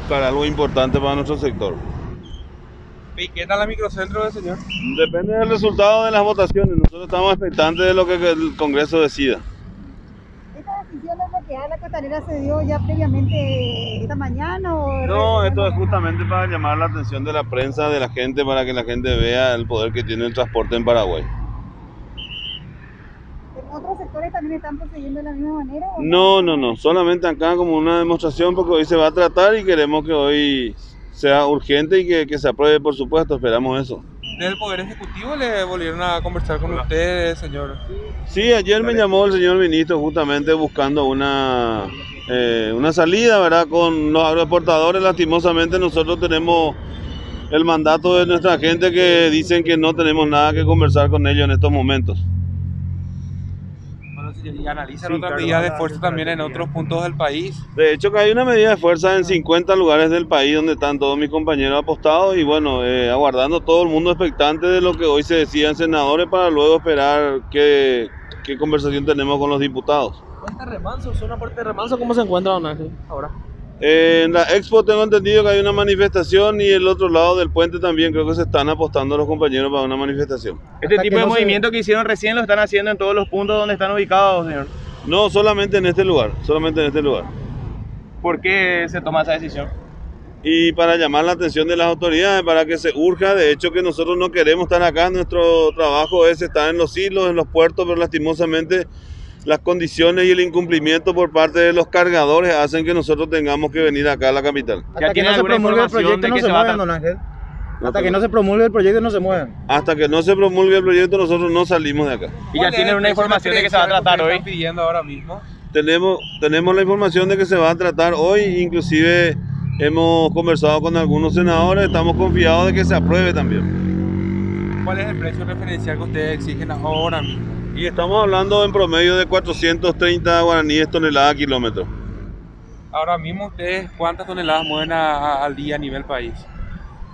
buscar algo importante para nuestro sector. ¿Y qué tal la microcentro señor? Depende del resultado de las votaciones. Nosotros estamos expectantes de lo que el Congreso decida. ¿Esta decisión de bloquear la costanera se dio ya previamente esta mañana? O No, esto es justamente para llamar la atención de la prensa, de la gente, para que la gente vea el poder que tiene el transporte en Paraguay. ¿En otros sectores también están procediendo de la misma manera? o No, no, no, solamente acá como una demostración porque hoy se va a tratar y queremos que hoy sea urgente y que, que se apruebe, por supuesto, esperamos eso. ¿Desde el Poder Ejecutivo le volvieron a conversar con usted, señor? Sí, ayer me llamó el señor ministro justamente buscando una, eh, una salida, ¿verdad? Con los agroexportadores, lastimosamente nosotros tenemos el mandato de nuestra gente que dicen que no tenemos nada que conversar con ellos en estos momentos. ¿Y analizan Sí, otras claro, medidas de fuerza también en otros puntos del país? De hecho, que hay una medida de fuerza en 50 lugares del país donde están todos mis compañeros apostados y bueno, eh, aguardando todo el mundo expectante de lo que hoy se decía en senadores para luego esperar qué, qué conversación tenemos con los diputados. Puente Remanso, zona Puente Remanso, ¿cómo se encuentra Don Ángel ahora? En la expo tengo entendido que hay una manifestación y el otro lado del puente también creo que se están apostando los compañeros para una manifestación. Este Hasta tipo de no se- movimiento que hicieron recién lo están haciendo en todos los puntos donde están ubicados, señor. No, solamente en este lugar, solamente en este lugar. ¿Por qué se toma esa decisión? Y para llamar la atención de las autoridades, para que se urja, de hecho que nosotros no queremos estar acá, nuestro trabajo es estar en los hilos, en los puertos, pero lastimosamente las condiciones y el incumplimiento por parte de los cargadores hacen que nosotros tengamos que venir acá a la capital. Hasta que tiene no se promulgue el proyecto no se se Don Ángel. No Hasta que no se promulgue el proyecto no se muevan. Hasta que no se promulgue el proyecto nosotros no salimos de acá. Y ya ¿Cuál es tienen una información de que se va a tratar hoy. pidiendo ahora mismo? Tenemos, tenemos la información de que se va a tratar hoy, inclusive hemos conversado con algunos senadores, estamos confiados de que se apruebe también. ¿Cuál es el precio referencial que ustedes exigen ahora mismo? Y estamos hablando en promedio de 430 guaraníes tonelada kilómetro. Ahora mismo ustedes, ¿cuántas toneladas mueven a- a- al día a nivel país?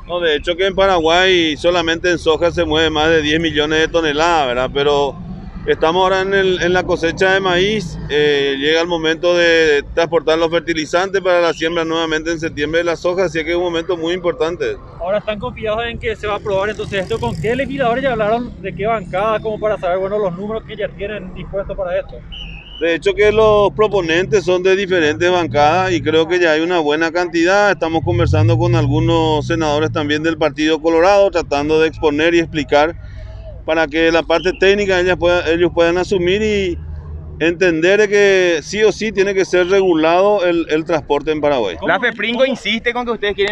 No, de hecho que en Paraguay solamente en soja se mueve más de 10 millones de toneladas, ¿verdad? Pero estamos ahora en, el- en la cosecha de maíz, eh, llega el momento de transportar los fertilizantes para la siembra nuevamente en septiembre de la soja, así que es un momento muy importante. Ahora están confiados en que se va a aprobar entonces esto. ¿Con qué legisladores ya hablaron de qué bancada como para saber bueno los números que ya tienen dispuestos para esto? De hecho que los proponentes son de diferentes bancadas y creo que ya hay una buena cantidad. Estamos conversando con algunos senadores también del Partido Colorado, tratando de exponer y explicar para que la parte técnica ellas pueda- ellos puedan asumir y entender de que sí o sí tiene que ser regulado el, el transporte en Paraguay. La FEPRINGO insiste con que ustedes quieren